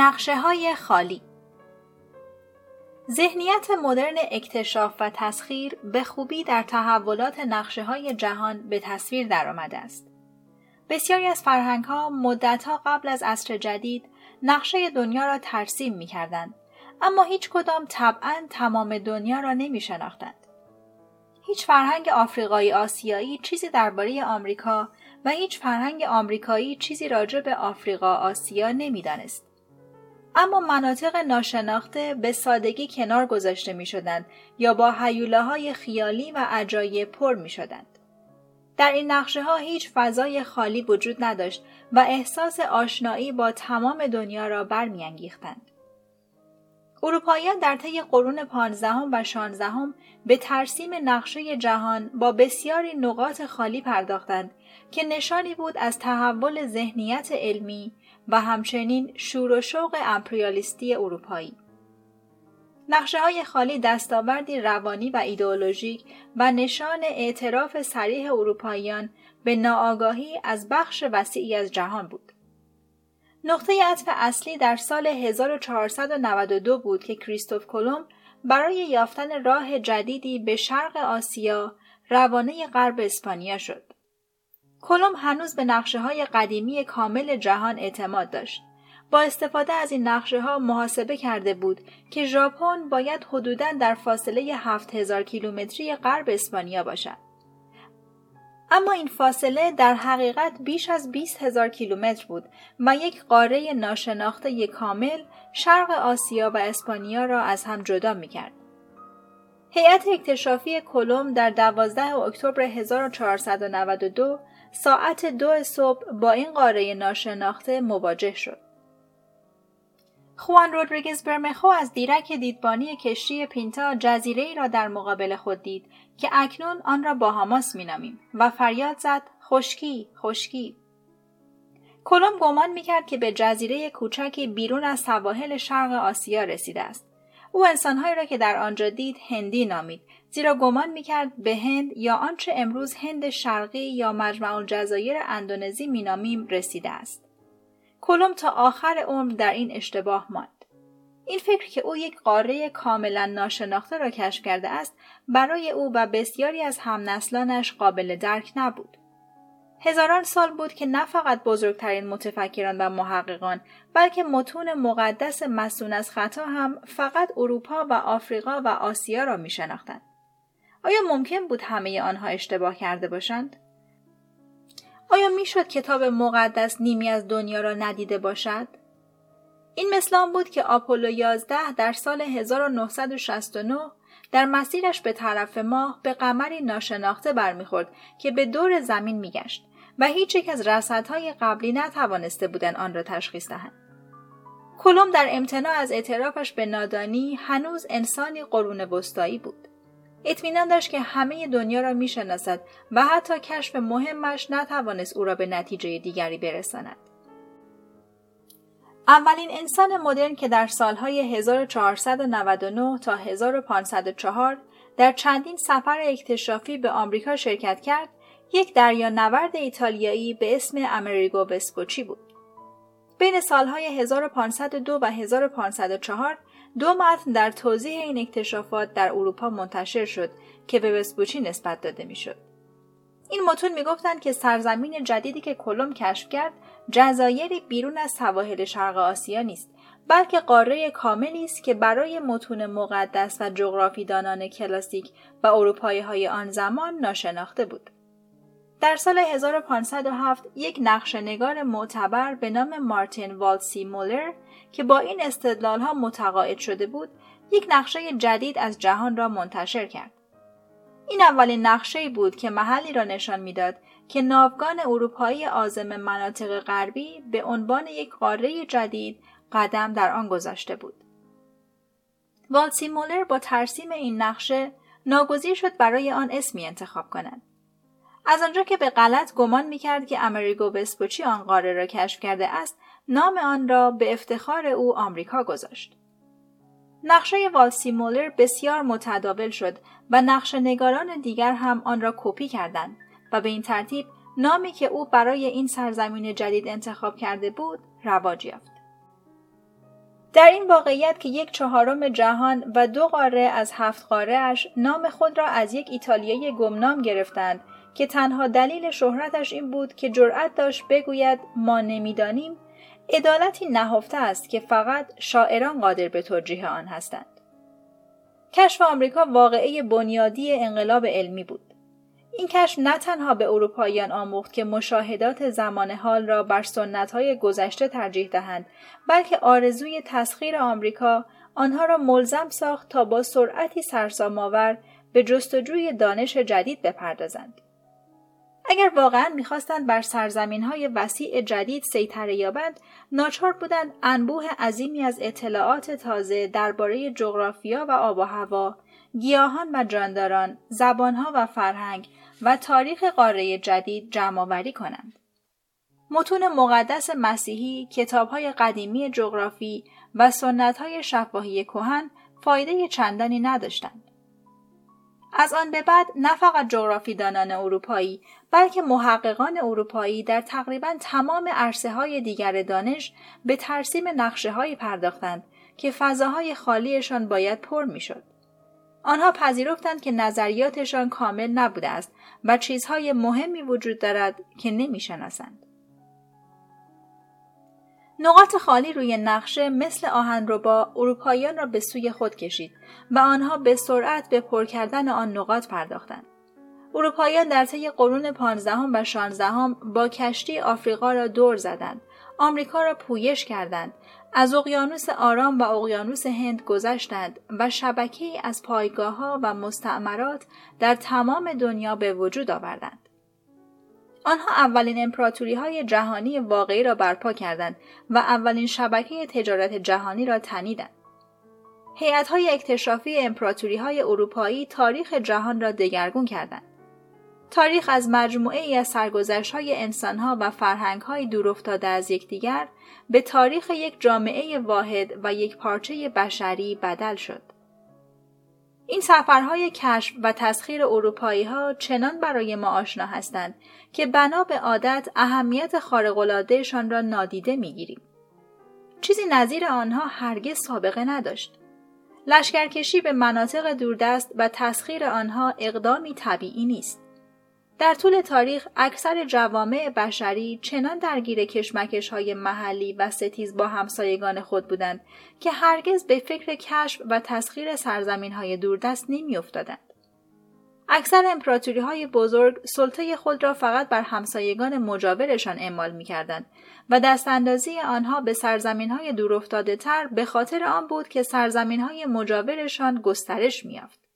نقشه های خالی ذهنیت مدرن اکتشاف و تسخیر به خوبی در تحولات نقشه های جهان به تصویر درآمده است. بسیاری از فرهنگ ها مدت ها قبل از عصر جدید نقشه دنیا را ترسیم می کردند. اما هیچ کدام طبعا تمام دنیا را نمی شناختند. هیچ فرهنگ آفریقایی آسیایی چیزی درباره آمریکا و هیچ فرهنگ آمریکایی چیزی راجع به آفریقا آسیا نمی‌دانست. اما مناطق ناشناخته به سادگی کنار گذاشته می شدند یا با حیوله های خیالی و عجایب پر می شدند. در این نقشه ها هیچ فضای خالی وجود نداشت و احساس آشنایی با تمام دنیا را برمیانگیختند. اروپاییان در طی قرون پانزدهم و شانزدهم به ترسیم نقشه جهان با بسیاری نقاط خالی پرداختند که نشانی بود از تحول ذهنیت علمی و همچنین شور و شوق امپریالیستی اروپایی. نقشه های خالی دستاوردی روانی و ایدئولوژیک و نشان اعتراف سریح اروپاییان به ناآگاهی از بخش وسیعی از جهان بود. نقطه عطف اصلی در سال 1492 بود که کریستوف کلمب برای یافتن راه جدیدی به شرق آسیا روانه غرب اسپانیا شد. کلم هنوز به نقشه های قدیمی کامل جهان اعتماد داشت. با استفاده از این نقشه ها محاسبه کرده بود که ژاپن باید حدوداً در فاصله 7000 کیلومتری غرب اسپانیا باشد. اما این فاصله در حقیقت بیش از 20 هزار کیلومتر بود و یک قاره ناشناخته کامل شرق آسیا و اسپانیا را از هم جدا می کرد. هیئت اکتشافی کلم در 12 اکتبر 1492 ساعت دو صبح با این قاره ناشناخته مواجه شد. خوان رودریگز برمخو از دیرک دیدبانی کشتی پینتا جزیره ای را در مقابل خود دید که اکنون آن را باهاماس مینامیم و فریاد زد خشکی خشکی کلم گمان می‌کرد که به جزیره کوچکی بیرون از سواحل شرق آسیا رسیده است او انسانهایی را که در آنجا دید هندی نامید زیرا گمان می‌کرد به هند یا آنچه امروز هند شرقی یا مجمع الجزایر اندونزی مینامیم رسیده است. کلم تا آخر عمر در این اشتباه ماند. این فکر که او یک قاره کاملا ناشناخته را کشف کرده است برای او و بسیاری از همنسلانش قابل درک نبود. هزاران سال بود که نه فقط بزرگترین متفکران و محققان بلکه متون مقدس مسون از خطا هم فقط اروپا و آفریقا و آسیا را می شناختند. آیا ممکن بود همه آنها اشتباه کرده باشند؟ آیا می‌شد کتاب مقدس نیمی از دنیا را ندیده باشد؟ این مثل بود که آپولو 11 در سال 1969 در مسیرش به طرف ماه به قمری ناشناخته برمیخورد که به دور زمین میگشت و هیچ یک از رصدهای قبلی نتوانسته بودند آن را تشخیص دهند. کلم در امتناع از اعترافش به نادانی هنوز انسانی قرون وسطایی بود. اطمینان داشت که همه دنیا را می‌شناسد و حتی کشف مهمش نتوانست او را به نتیجه دیگری برساند. اولین انسان مدرن که در سالهای 1499 تا 1504 در چندین سفر اکتشافی به آمریکا شرکت کرد، یک دریانورد ایتالیایی به اسم امریگو وسپوچی بود. بین سالهای 1502 و 1504 دو متن در توضیح این اکتشافات در اروپا منتشر شد که به وسپوچی نسبت داده می‌شد. این متون می‌گفتند که سرزمین جدیدی که کلم کشف کرد جزایری بیرون از سواحل شرق آسیا نیست بلکه قاره کاملی است که برای متون مقدس و جغرافیدانان کلاسیک و اروپایی های آن زمان ناشناخته بود. در سال 1507 یک نقشنگار معتبر به نام مارتین والسی مولر که با این استدلال ها متقاعد شده بود یک نقشه جدید از جهان را منتشر کرد. این اولین نقشه بود که محلی را نشان می‌داد که ناوگان اروپایی آزم مناطق غربی به عنوان یک قاره جدید قدم در آن گذاشته بود. والسی مولر با ترسیم این نقشه ناگزیر شد برای آن اسمی انتخاب کند. از آنجا که به غلط گمان می‌کرد که امریگو وسپوچی آن قاره را کشف کرده است نام آن را به افتخار او آمریکا گذاشت. نقشه والسی مولر بسیار متداول شد و نقش نگاران دیگر هم آن را کپی کردند و به این ترتیب نامی که او برای این سرزمین جدید انتخاب کرده بود رواج یافت. در این واقعیت که یک چهارم جهان و دو قاره از هفت قارهاش نام خود را از یک ایتالیایی گمنام گرفتند که تنها دلیل شهرتش این بود که جرأت داشت بگوید ما نمی‌دانیم عدالتی نهفته است که فقط شاعران قادر به توجیه آن هستند. کشف آمریکا واقعه بنیادی انقلاب علمی بود. این کشف نه تنها به اروپاییان آموخت که مشاهدات زمان حال را بر سنتهای گذشته ترجیح دهند بلکه آرزوی تسخیر آمریکا آنها را ملزم ساخت تا با سرعتی سرسامآور به جستجوی دانش جدید بپردازند. اگر واقعا می‌خواستند بر سرزمین های وسیع جدید سیطره یابند ناچار بودند انبوه عظیمی از اطلاعات تازه درباره جغرافیا و آب و هوا گیاهان و جانداران زبانها و فرهنگ و تاریخ قاره جدید جمعآوری کنند. متون مقدس مسیحی کتابهای قدیمی جغرافی و سنتهای شفاهی کهن فایده چندانی نداشتند. از آن به بعد نه فقط جغرافیدانان اروپایی بلکه محققان اروپایی در تقریبا تمام عرصه های دیگر دانش به ترسیم نقشه های پرداختند که فضاهای خالیشان باید پر می‌شد. آنها پذیرفتند که نظریاتشان کامل نبوده است و چیزهای مهمی وجود دارد که نمی‌شناسند. نقاط خالی روی نقشه مثل آهنربا اروپاییان را به سوی خود کشید و آنها به سرعت به پر کردن آن نقاط پرداختند. اروپاییان در طی قرون پانزدهم و شانزدهم با کشتی آفریقا را دور زدند آمریکا را پویش کردند از اقیانوس آرام و اقیانوس هند گذشتند و شبکه از پایگاه ها و مستعمرات در تمام دنیا به وجود آوردند. آنها اولین امپراتوری های جهانی واقعی را برپا کردند و اولین شبکه تجارت جهانی را تنیدند. هیئت های اکتشافی امپراتوری های اروپایی تاریخ جهان را دگرگون کردند. تاریخ از مجموعه ای از سرگذشت های انسان ها و فرهنگ های دورافتاده از یکدیگر به تاریخ یک جامعه واحد و یک پارچه بشری بدل شد. این سفرهای کشف و تسخیر اروپایی ها چنان برای ما آشنا هستند که بنا به عادت اهمیت خارق‌العادهشان را نادیده می‌گیریم. چیزی نظیر آنها هرگز سابقه نداشت. لشکرکشی به مناطق دوردست و تسخیر آنها اقدامی طبیعی نیست. در طول تاریخ اکثر جوامع بشری چنان درگیر کشمکش های محلی و ستیز با همسایگان خود بودند که هرگز به فکر کشف و تسخیر سرزمین های دوردست نمی افتادند. اکثر امپراتوری های بزرگ سلطه خود را فقط بر همسایگان مجاورشان اعمال می کردند و دست اندازی آنها به سرزمین های دورافتاده تر به خاطر آن بود که سرزمین های مجاورشان گسترش میافت.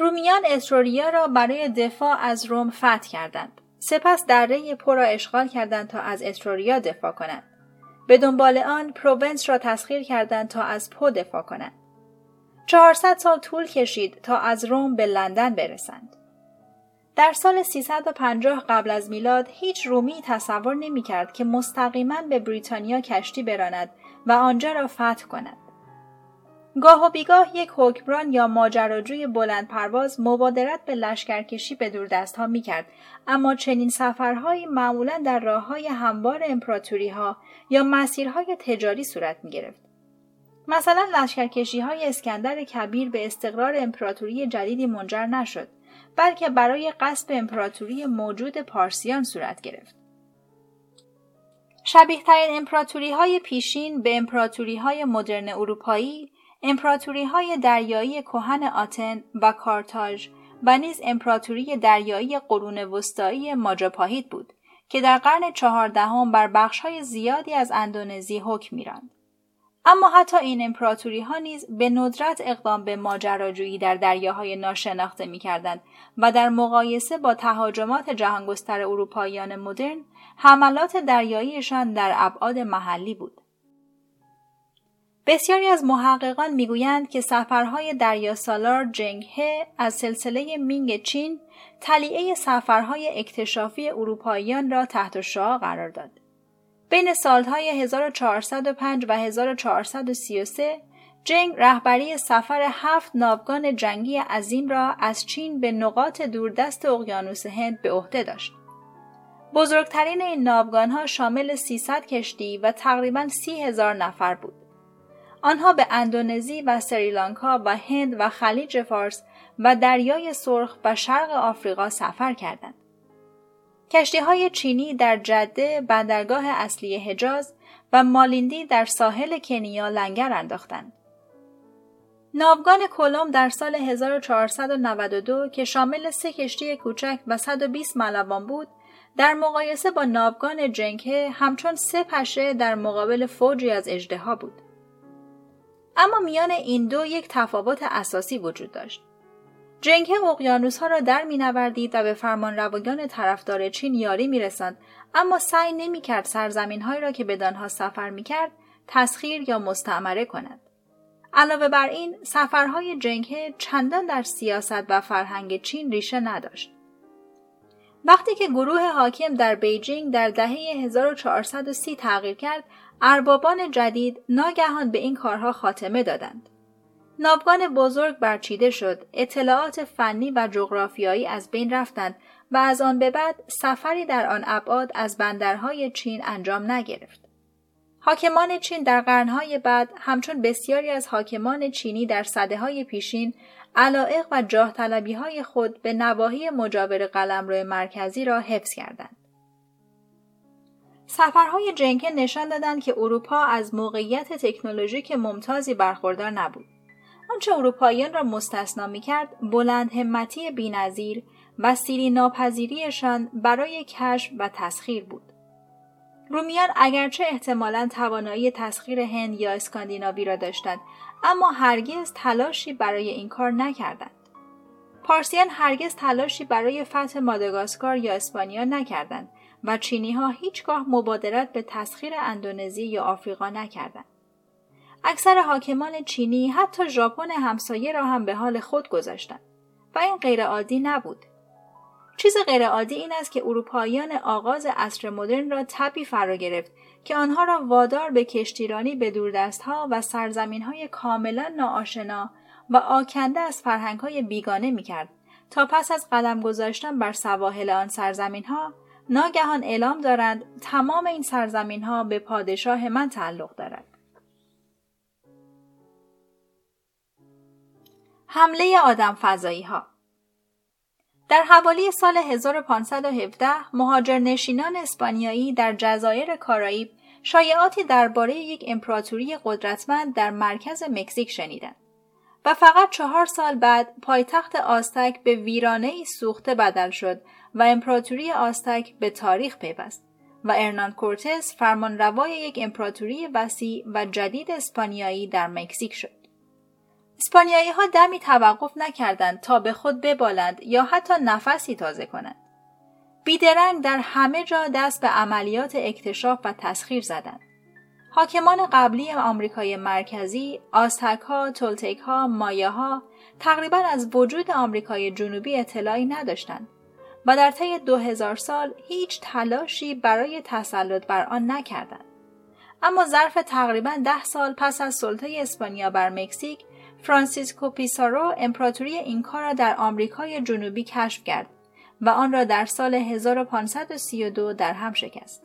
رومیان استروریا را برای دفاع از روم فتح کردند. سپس دره پو را اشغال کردند تا از استروریا دفاع کنند. به دنبال آن پروونس را تسخیر کردند تا از پو دفاع کنند. 400 سال طول کشید تا از روم به لندن برسند. در سال 350 قبل از میلاد هیچ رومی تصور نمی کرد که مستقیما به بریتانیا کشتی براند و آنجا را فتح کند. گاه و بیگاه یک حکمران یا ماجراجوی بلند پرواز مبادرت به لشکرکشی به دست ها می کرد اما چنین سفرهایی معمولا در راه های هموار امپراتوری ها یا مسیرهای تجاری صورت می گرفت. مثلا لشکرکشی های اسکندر کبیر به استقرار امپراتوری جدیدی منجر نشد بلکه برای قصد امپراتوری موجود پارسیان صورت گرفت. شبیه ترین امپراتوری های پیشین به امپراتوری های مدرن اروپایی امپراتوری های دریایی کهن آتن و کارتاژ و نیز امپراتوری دریایی قرون وسطایی ماجاپاهیت بود که در قرن چهاردهم بر بخشهای زیادی از اندونزی حکم میراند اما حتی این امپراتوری ها نیز به ندرت اقدام به ماجراجویی در دریاهای ناشناخته می کردند و در مقایسه با تهاجمات جهانگستر اروپاییان مدرن حملات دریاییشان در ابعاد محلی بود. بسیاری از محققان می‌گویند که سفرهای دریا سالار جنگه از سلسله مینگ چین تلیعه سفرهای اکتشافی اروپاییان را تحت شعا قرار داد. بین سالهای 1405 و 1433 جنگ رهبری سفر هفت ناوگان جنگی عظیم را از چین به نقاط دوردست اقیانوس هند به عهده داشت. بزرگترین این ناوگانها شامل 300 کشتی و تقریبا سی هزار نفر بود. آنها به اندونزی و سریلانکا و هند و خلیج فارس و دریای سرخ و شرق آفریقا سفر کردند. کشتی های چینی در جده بندرگاه اصلی حجاز و مالیندی در ساحل کنیا لنگر انداختند. ناوگان کلم در سال 1492 که شامل سه کشتی کوچک و 120 ملوان بود، در مقایسه با ناوگان جنکه همچون سه پشه در مقابل فوجی از اجدها بود. اما میان این دو یک تفاوت اساسی وجود داشت. جنکه اقیانوس ها را در نوردید و به فرمان روایان طرفدار چین یاری میرساند اما سعی نمی‌کرد سرزمین هایی را که به دانها سفر می‌کرد تسخیر یا مستعمره کند. علاوه بر این سفرهای جنگه چندان در سیاست و فرهنگ چین ریشه نداشت. وقتی که گروه حاکم در بیجینگ در دهه 1430 تغییر کرد، اربابان جدید ناگهان به این کارها خاتمه دادند. ناوگان بزرگ برچیده شد، اطلاعات فنی و جغرافیایی از بین رفتند و از آن به بعد سفری در آن ابعاد از بندرهای چین انجام نگرفت. حاکمان چین در قرنهای بعد همچون بسیاری از حاکمان چینی در صده های پیشین علائق و جاه های خود به نواحی مجاور قلمرو مرکزی را حفظ کردند. سفرهای جنکه نشان دادند که اروپا از موقعیت تکنولوژیک ممتازی برخوردار نبود. آنچه اروپاییان را مستثنا می‌کرد بلند همتی بینظیر و سیری ناپذیریشان برای کشف و تسخیر بود. رومیان اگرچه احتمالا توانایی تسخیر هند یا اسکاندیناوی را داشتند اما هرگز تلاشی برای این کار نکردند. پارسیان هرگز تلاشی برای فتح ماداگاسکار یا اسپانیا نکردند و چینی ها هیچگاه مبادرت به تسخیر اندونزی یا آفریقا نکردند. اکثر حاکمان چینی حتی ژاپن همسایه را هم به حال خود گذاشتند و این غیرعادی نبود. چیز غیرعادی این است که اروپاییان آغاز عصر مدرن را تبی فرا گرفت که آنها را وادار به کشتیرانی به دوردستها و های کاملا ناآشنا و آکنده از های بیگانه می‌کرد تا پس از قدم گذاشتن بر سواحل آن ها ناگهان اعلام دارند تمام این ها به پادشاه من تعلق دارد. حمله آدم فضایی ها در حوالی سال 1517 مهاجرنشینان اسپانیایی در جزایر کارائیب شایعاتی درباره یک امپراتوری قدرتمند در مرکز مکزیک شنیدند. و فقط چهار سال بعد پایتخت آستک به ویرانه سوخته بدل شد و امپراتوری آستک به تاریخ پیوست و ارنان کورتس فرمانروای یک امپراتوری وسیع و جدید اسپانیایی در مکزیک شد. اسپانیایی ها دمی توقف نکردند تا به خود ببالند یا حتی نفسی تازه کنند. بیدرنگ در همه جا دست به عملیات اکتشاف و تسخیر زدند. حاکمان قبلی آمریکای مرکزی، آستک ها، تولتک ها، مایه ها تقریبا از وجود آمریکای جنوبی اطلاعی نداشتند و در طی دو هزار سال هیچ تلاشی برای تسلط بر آن نکردند. اما ظرف تقریبا ده سال پس از سلطه اسپانیا بر مکزیک فرانسیسکو پیسارو امپراتوری اینکا را در آمریکای جنوبی کشف کرد و آن را در سال 1532 در هم شکست.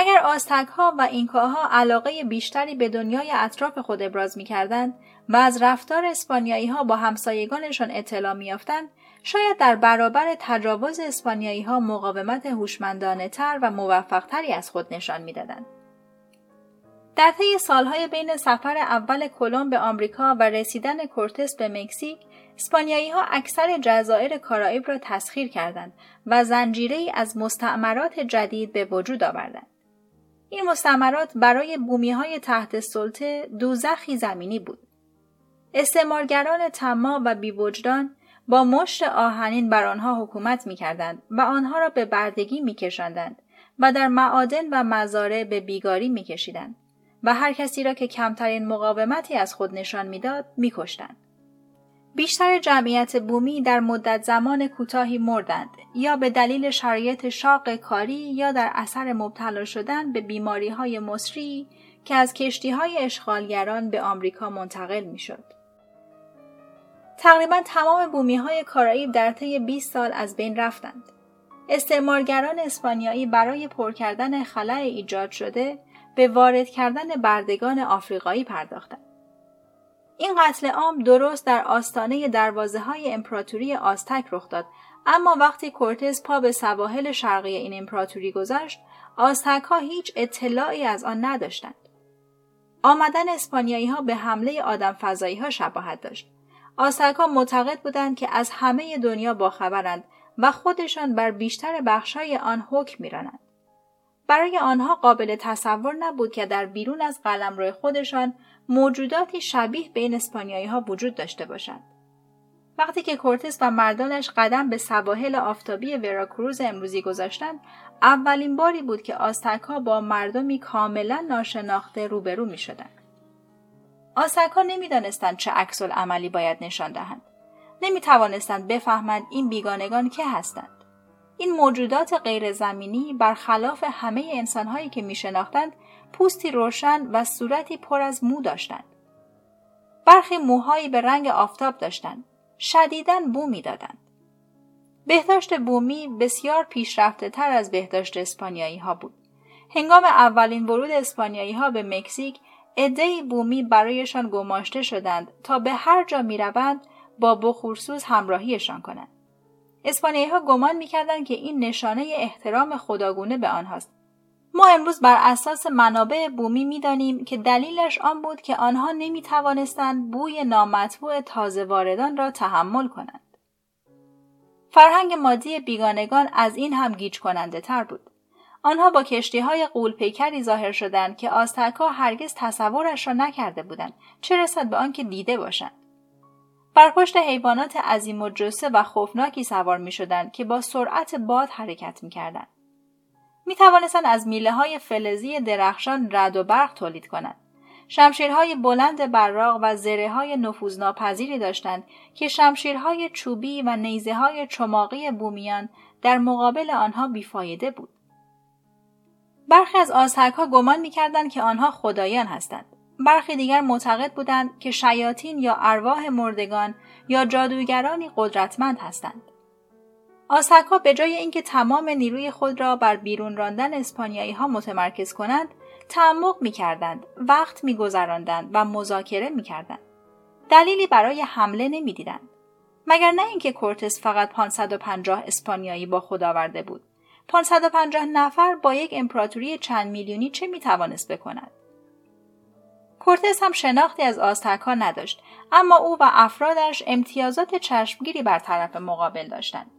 اگر آستک ها و اینکاها علاقه بیشتری به دنیای اطراف خود ابراز می کردند و از رفتار اسپانیایی ها با همسایگانشان اطلاع می یافتند، شاید در برابر تجاوز اسپانیایی ها مقاومت هوشمندانه تر و موفق تری از خود نشان می‌دادند. در طی سالهای بین سفر اول کلم به آمریکا و رسیدن کورتس به مکزیک اسپانیایی ها اکثر جزایر کارائیب را تسخیر کردند و زنجیره از مستعمرات جدید به وجود آوردند. این مستعمرات برای بومی های تحت سلطه دوزخی زمینی بود. استعمارگران تما و بیوجدان با مشت آهنین بر آنها حکومت می کردند و آنها را به بردگی می کشندند و در معادن و مزارع به بیگاری می کشیدند. و هر کسی را که کمترین مقاومتی از خود نشان می‌داد میکشتند بیشتر جمعیت بومی در مدت زمان کوتاهی مردند یا به دلیل شرایط شاق کاری یا در اثر مبتلا شدن به بیماری های مصری که از کشتی های اشغالگران به آمریکا منتقل می‌شد. تقریبا تمام بومی های کارائیب در طی 20 سال از بین رفتند. استعمارگران اسپانیایی برای پر کردن خلای ایجاد شده به وارد کردن بردگان آفریقایی پرداختند. این قتل عام درست در آستانه دروازه های امپراتوری آستک رخ داد. اما وقتی کورتز پا به سواحل شرقی این امپراتوری گذاشت آستک ها هیچ اطلاعی از آن نداشتند. آمدن اسپانیایی ها به حمله آدم فضایی ها شباهت داشت. آستک ها معتقد بودند که از همه دنیا باخبرند و خودشان بر بیشتر بخشهای آن حکم میرانند. برای آنها قابل تصور نبود که در بیرون از قلمرو خودشان موجوداتی شبیه به این اسپانیایی ها وجود داشته باشند. وقتی که کورتس و مردانش قدم به سواحل آفتابی وراکروز امروزی گذاشتند اولین باری بود که آستک با مردمی کاملا ناشناخته روبرو می شدند. آستک نمی دانستند چه عکس عملی باید نشان دهند. نمی توانستند بفهمند این بیگانگان که هستند. این موجودات غیر زمینی برخلاف همه انسانهایی که می شناختند پوستی روشن و صورتی پر از مو داشتند. برخی موهایی به رنگ آفتاب داشتند. شدیدن بو می‌دادند. بهداشت بومی بسیار پیشرفته تر از بهداشت اسپانیایی ها بود. هنگام اولین ورود اسپانیایی ها به مکزیک عدهای بومی برایشان گماشته شدند تا به هر جا می روند با بخورسوز همراهیشان کنند. اسپانیایی ها گمان می‌کردند که این نشانه احترام خداگونه به آنهاست ما امروز بر اساس منابع بومی می‌دانیم که دلیلش آن بود که آنها نمی توانستند بوی نامطبوع تازه واردان را تحمل کنند. فرهنگ مادی بیگانگان از این هم گیج کننده تر بود. آنها با کشتی های قول پیکری ظاهر شدند که آستکا هرگز تصورش را نکرده بودند چه رسد به آنکه دیده باشند. بر پشت حیوانات عظیم و جسه و خوفناکی سوار می شدند که با سرعت باد حرکت می کردند. می توانستند از میله های فلزی درخشان رد و برق تولید کنند. شمشیرهای بلند براق و زره های نفوذناپذیری داشتند که شمشیرهای چوبی و نیزه های چماقی بومیان در مقابل آنها بیفایده بود. برخی از آزهک ها گمان می کردند که آنها خدایان هستند. برخی دیگر معتقد بودند که شیاطین یا ارواح مردگان یا جادوگرانی قدرتمند هستند. آسکا به جای اینکه تمام نیروی خود را بر بیرون راندن اسپانیایی ها متمرکز کنند، تعمق می کردند، وقت می گذراندند و مذاکره می کردند. دلیلی برای حمله نمی دیدند. مگر نه اینکه کورتس فقط 550 اسپانیایی با خود آورده بود. 550 نفر با یک امپراتوری چند میلیونی چه می توانست بکند؟ کورتس هم شناختی از آزتک ها نداشت اما او و افرادش امتیازات چشمگیری بر طرف مقابل داشتند.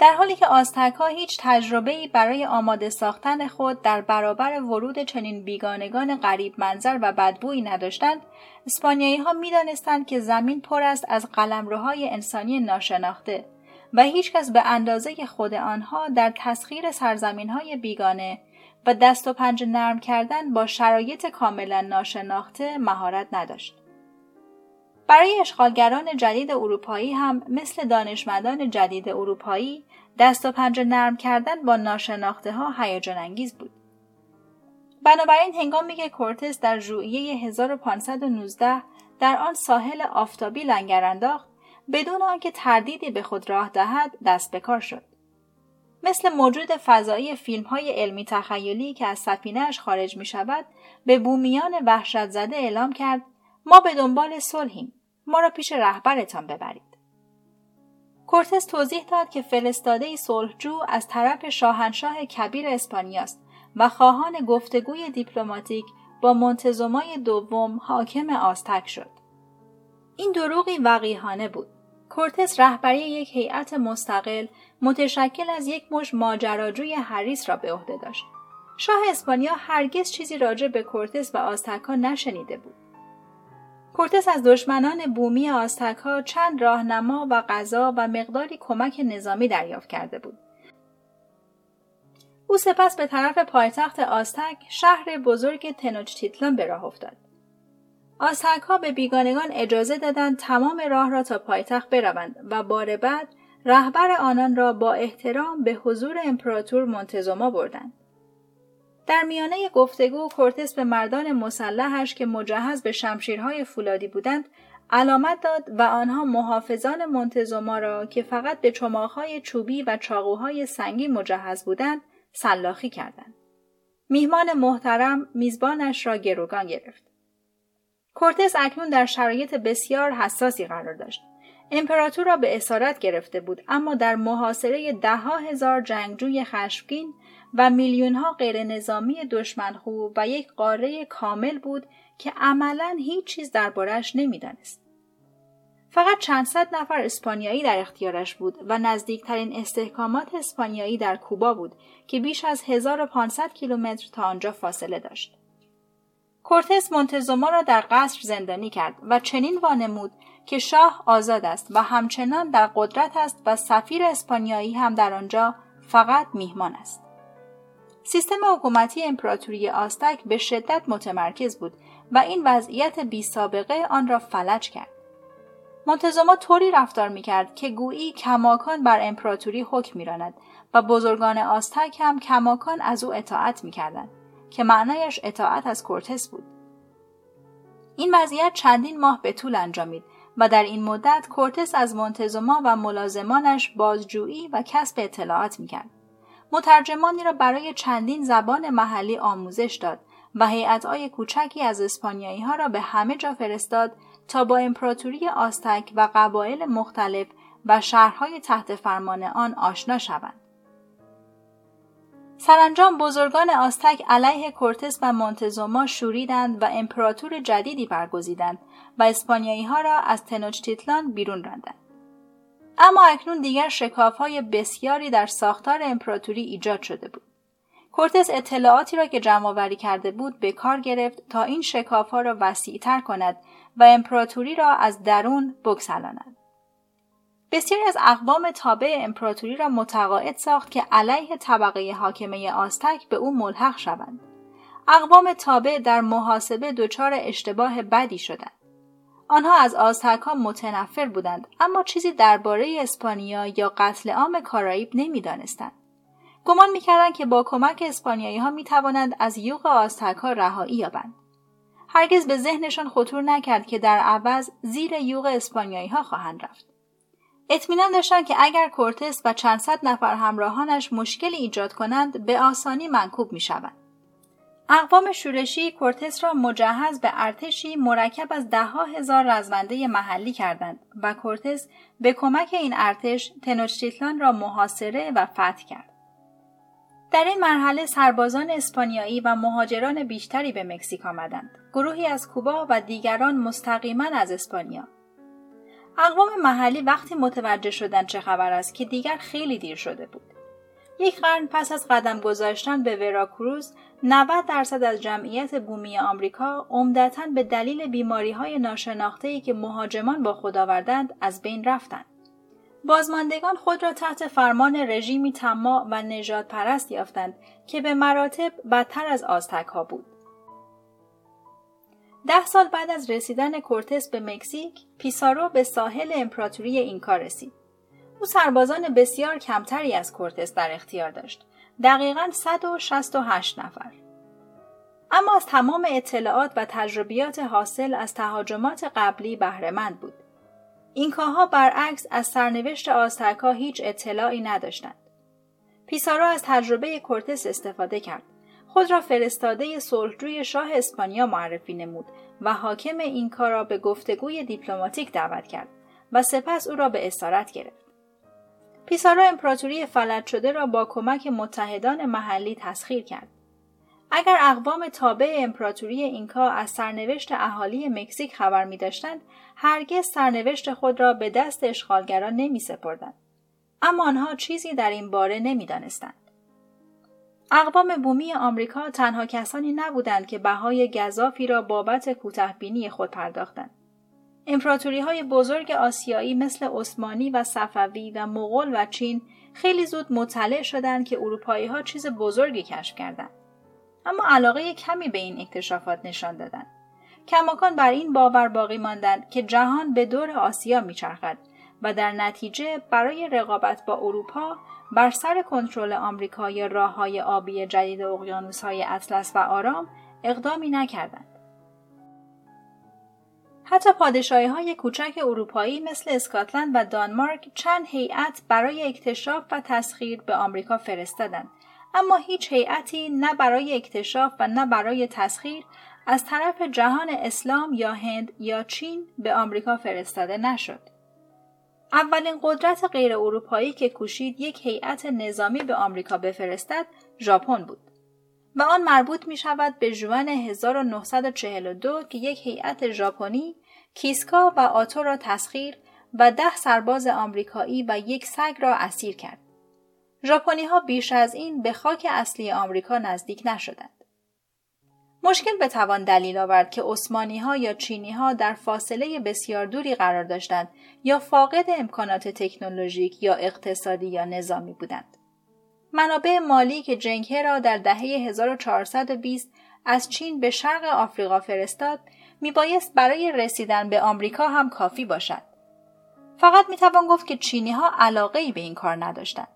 در حالی که آزتک ها هیچ تجربه برای آماده ساختن خود در برابر ورود چنین بیگانگان غریب منظر و بدبویی نداشتند، اسپانیایی ها می دانستند که زمین پر است از قلمروهای انسانی ناشناخته و هیچکس به اندازه خود آنها در تسخیر سرزمین های بیگانه و دست و پنجه نرم کردن با شرایط کاملا ناشناخته مهارت نداشت. برای اشغالگران جدید اروپایی هم مثل دانشمندان جدید اروپایی دست و پنجه نرم کردن با ناشناخته ها هیجان انگیز بود. بنابراین هنگامی که کورتس در ژوئیه 1519 در آن ساحل آفتابی لنگر انداخت بدون آنکه تردیدی به خود راه دهد دست به کار شد. مثل موجود فضایی فیلم های علمی تخیلی که از سفینهش خارج می شود به بومیان وحشت زده اعلام کرد ما به دنبال صلحیم ما را پیش رهبرتان ببرید کورتس توضیح داد که فرستاده صلحجو از طرف شاهنشاه کبیر اسپانیاست و خواهان گفتگوی دیپلماتیک با منتظمای دوم حاکم آستک شد این دروغی وقیحانه بود کورتس رهبری یک هیئت مستقل متشکل از یک مش ماجراجوی حریس را به عهده داشت. شاه اسپانیا هرگز چیزی راجع به کورتس و آستکا نشنیده بود. کورتس از دشمنان بومی آستکا چند راهنما و غذا و مقداری کمک نظامی دریافت کرده بود. او سپس به طرف پایتخت آستک شهر بزرگ تنوچتیتلان به راه افتاد. آستک ها به بیگانگان اجازه دادند تمام راه را تا پایتخت بروند و بار بعد رهبر آنان را با احترام به حضور امپراتور منتظما بردند. در میانه گفتگو کورتس به مردان مسلحش که مجهز به شمشیرهای فولادی بودند علامت داد و آنها محافظان منتظما را که فقط به چماقهای چوبی و چاقوهای سنگی مجهز بودند سلاخی کردند. میهمان محترم میزبانش را گروگان گرفت. کورتس اکنون در شرایط بسیار حساسی قرار داشت. امپراتور را به اسارت گرفته بود اما در محاصره دهها هزار جنگجوی خشمگین و میلیونها غیر نظامی دشمنخو و یک قاره کامل بود که عملا هیچ چیز دربارش نمی‌دانست. فقط چند صد نفر اسپانیایی در اختیارش بود و نزدیکترین استحکامات اسپانیایی در کوبا بود که بیش از 1500 کیلومتر تا آنجا فاصله داشت. کورتس منتزوما را در قصر زندانی کرد و چنین وانمود که شاه آزاد است و همچنان در قدرت است و سفیر اسپانیایی هم در آنجا فقط میهمان است. سیستم حکومتی امپراتوری آستک به شدت متمرکز بود و این وضعیت بی سابقه آن را فلج کرد. منتظما طوری رفتار می‌کرد که گویی کماکان بر امپراتوری حکم میراند و بزرگان آستک هم کماکان از او اطاعت می‌کردند که معنایش اطاعت از کورتس بود این وضعیت چندین ماه به طول انجامید و در این مدت کورتس از منتظما و ملازمانش بازجویی و کسب اطلاعات می‌کرد مترجمانی را برای چندین زبان محلی آموزش داد و هیئت‌های کوچکی از اسپانیایی ها را به همه جا فرستاد تا با امپراتوری آستک و قبایل مختلف و شهرهای تحت فرمان آن آشنا شوند. سرانجام بزرگان آستک علیه کورتس و مونتزوما شوریدند و امپراتور جدیدی برگزیدند و اسپانیایی ها را از تنوچتیتلان بیرون راندند. اما اکنون دیگر شکاف های بسیاری در ساختار امپراتوری ایجاد شده بود. کورتس اطلاعاتی را که جمع کرده بود به کار گرفت تا این شکاف ها را وسیعتر کند و امپراتوری را از درون بگسلاند. بسیاری از اقوام تابع امپراتوری را متقاعد ساخت که علیه طبقه حاکمه آستک به او ملحق شوند. اقوام تابع در محاسبه دچار اشتباه بدی شدند. آنها از آستک ها متنفر بودند اما چیزی درباره اسپانیا یا قتل عام کارائیب نمی‌دانستند. گمان می‌کردند که با کمک اسپانیایی ها می توانند از یوغ آستک ها رهایی یابند. هرگز به ذهنشان خطور نکرد که در عوض زیر یوغ اسپانیایی ها خواهند رفت. اطمینان داشتند که اگر کورتس و چند صد نفر همراهانش مشکلی ایجاد کنند به آسانی منکوب می شوند. اقوام شورشی کورتس را مجهز به ارتشی مرکب از دهها هزار رزمنده محلی کردند و کورتس به کمک این ارتش تنوچتیتلان را محاصره و فتح کرد. در این مرحله سربازان اسپانیایی و مهاجران بیشتری به مکزیک آمدند. گروهی از کوبا و دیگران مستقیما از اسپانیا. اقوام محلی وقتی متوجه شدند چه خبر است که دیگر خیلی دیر شده بود. یک قرن پس از قدم گذاشتن به وراکروز 90 درصد از جمعیت بومی آمریکا عمدتا به دلیل بیماری های ناشناخته که مهاجمان با خود آوردند از بین رفتند. بازماندگان خود را تحت فرمان رژیمی طماع و نجات پرست یافتند که به مراتب بدتر از آزتک ها بود. ده سال بعد از رسیدن کورتس به مکزیک، پیسارو به ساحل امپراتوری اینکا رسید. او سربازان بسیار کمتری از کورتس در اختیار داشت. دقیقا 168 نفر. اما از تمام اطلاعات و تجربیات حاصل از تهاجمات قبلی بهرهمند بود. اینکاها برعکس از سرنوشت آستکا هیچ اطلاعی نداشتند. پیسارو از تجربه کورتس استفاده کرد. خود را فرستاده صلحجوی شاه اسپانیا معرفی نمود و حاکم اینکا را به گفتگوی دیپلماتیک دعوت کرد و سپس او را به اسارت گرفت. پیسارو امپراتوری فلج شده را با کمک متحدان محلی تسخیر کرد. اگر اقوام تابع امپراتوری اینکا از سرنوشت اهالی مکزیک خبر می داشتند، هرگز سرنوشت خود را به دست اشغالگران نمی سپردند. اما آنها چیزی در این باره نمی دانستند. اقوام بومی آمریکا تنها کسانی نبودند که بهای گذافی را بابت کوتهبینی خود پرداختند. امپراتوری های بزرگ آسیایی مثل عثمانی و صفوی و مغول و چین خیلی زود مطلع شدند که اروپایی ها چیز بزرگی کشف کردند. اما علاقه کمی به این اکتشافات نشان دادند. کماکان بر این باور باقی ماندند که جهان به دور آسیا میچرخد و در نتیجه برای رقابت با اروپا بر سر کنترل آمریکا یا راه آبی جدید اقیانوس های اطلس و آرام اقدامی نکردند. حتی پادشاهی های کوچک اروپایی مثل اسکاتلند و دانمارک چند هیئت برای اکتشاف و تسخیر به آمریکا فرستادند اما هیچ هیئتی نه برای اکتشاف و نه برای تسخیر از طرف جهان اسلام یا هند یا چین به آمریکا فرستاده نشد. اولین قدرت غیر اروپایی که کوشید یک هیئت نظامی به آمریکا بفرستد ژاپن بود و آن مربوط می شود به جوان 1942 که یک هیئت ژاپنی کیسکا و آتو را تسخیر و ده سرباز آمریکایی و یک سگ را اسیر کرد. ژاپنی ها بیش از این به خاک اصلی آمریکا نزدیک نشدند. مشکل بتوان دلیل آورد که عثمانی ها یا چینی ها در فاصله بسیار دوری قرار داشتند یا فاقد امکانات تکنولوژیک یا اقتصادی یا نظامی بودند. منابع مالی که جنگه را در دهه 1420 از چین به شرق آفریقا فرستاد میبایست برای رسیدن به آمریکا هم کافی باشد. فقط می‌توان گفت که چینی ها علاقه ای به این کار نداشتند.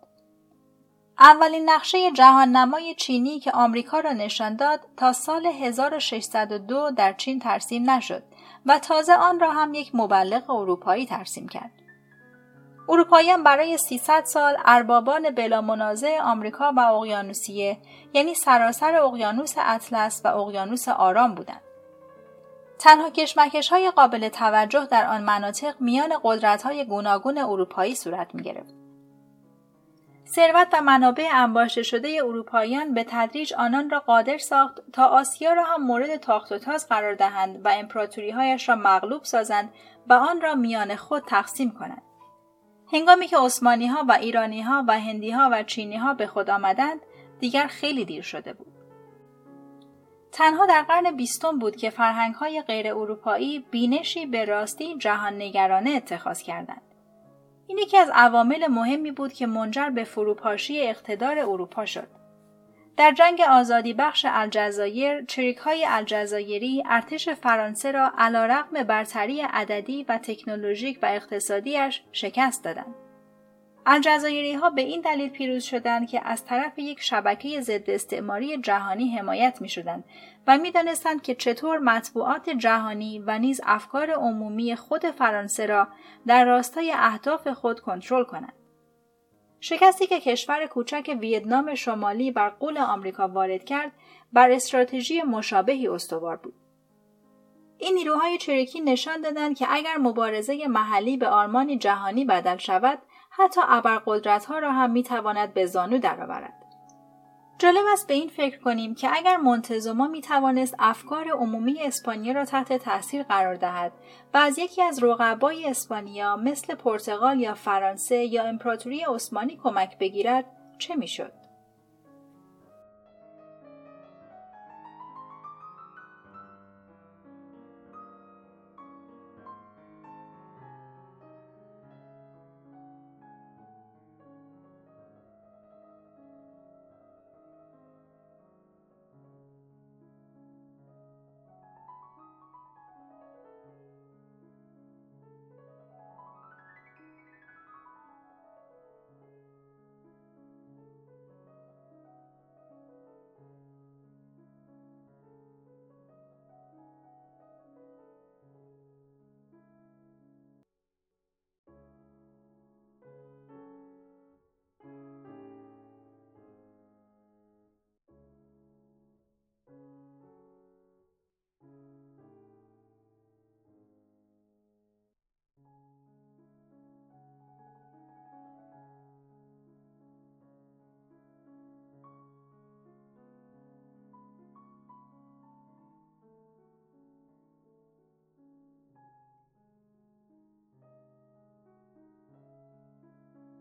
اولین نقشه جهان نمای چینی که آمریکا را نشان داد تا سال 1602 در چین ترسیم نشد و تازه آن را هم یک مبلغ اروپایی ترسیم کرد. اروپاییان برای 300 سال اربابان بلا منازع آمریکا و اقیانوسیه یعنی سراسر اقیانوس اطلس و اقیانوس آرام بودند. تنها کشمکش های قابل توجه در آن مناطق میان قدرت های گوناگون اروپایی صورت می گرفت. ثروت و منابع انباشته شده اروپاییان به تدریج آنان را قادر ساخت تا آسیا را هم مورد تاخت و تاز قرار دهند و امپراتوریهایش را مغلوب سازند و آن را میان خود تقسیم کنند. هنگامی که عثمانی ها و ایرانی ها و هندی ها و چینی ها به خود آمدند دیگر خیلی دیر شده بود. تنها در قرن بیستم بود که فرهنگ های غیر اروپایی بینشی به راستی جهان نگرانه اتخاذ کردند. این یکی از عوامل مهمی بود که منجر به فروپاشی اقتدار اروپا شد. در جنگ آزادی بخش الجزایر، چریک های الجزایری ارتش فرانسه را علا رقم برتری عددی و تکنولوژیک و اقتصادیش شکست دادند. الجزایری ها به این دلیل پیروز شدند که از طرف یک شبکه ضد استعماری جهانی حمایت می شدند و می دانستند که چطور مطبوعات جهانی و نیز افکار عمومی خود فرانسه را در راستای اهداف خود کنترل کنند. شکستی که کشور کوچک ویتنام شمالی بر قول آمریکا وارد کرد بر استراتژی مشابهی استوار بود. این نیروهای چریکی نشان دادند که اگر مبارزه محلی به آرمانی جهانی بدل شود حتی ابرقدرت ها را هم می تواند به زانو درآورد. جالب است به این فکر کنیم که اگر منتظما می توانست افکار عمومی اسپانیا را تحت تاثیر قرار دهد و از یکی از رقبای اسپانیا مثل پرتغال یا فرانسه یا امپراتوری عثمانی کمک بگیرد چه می‌شد؟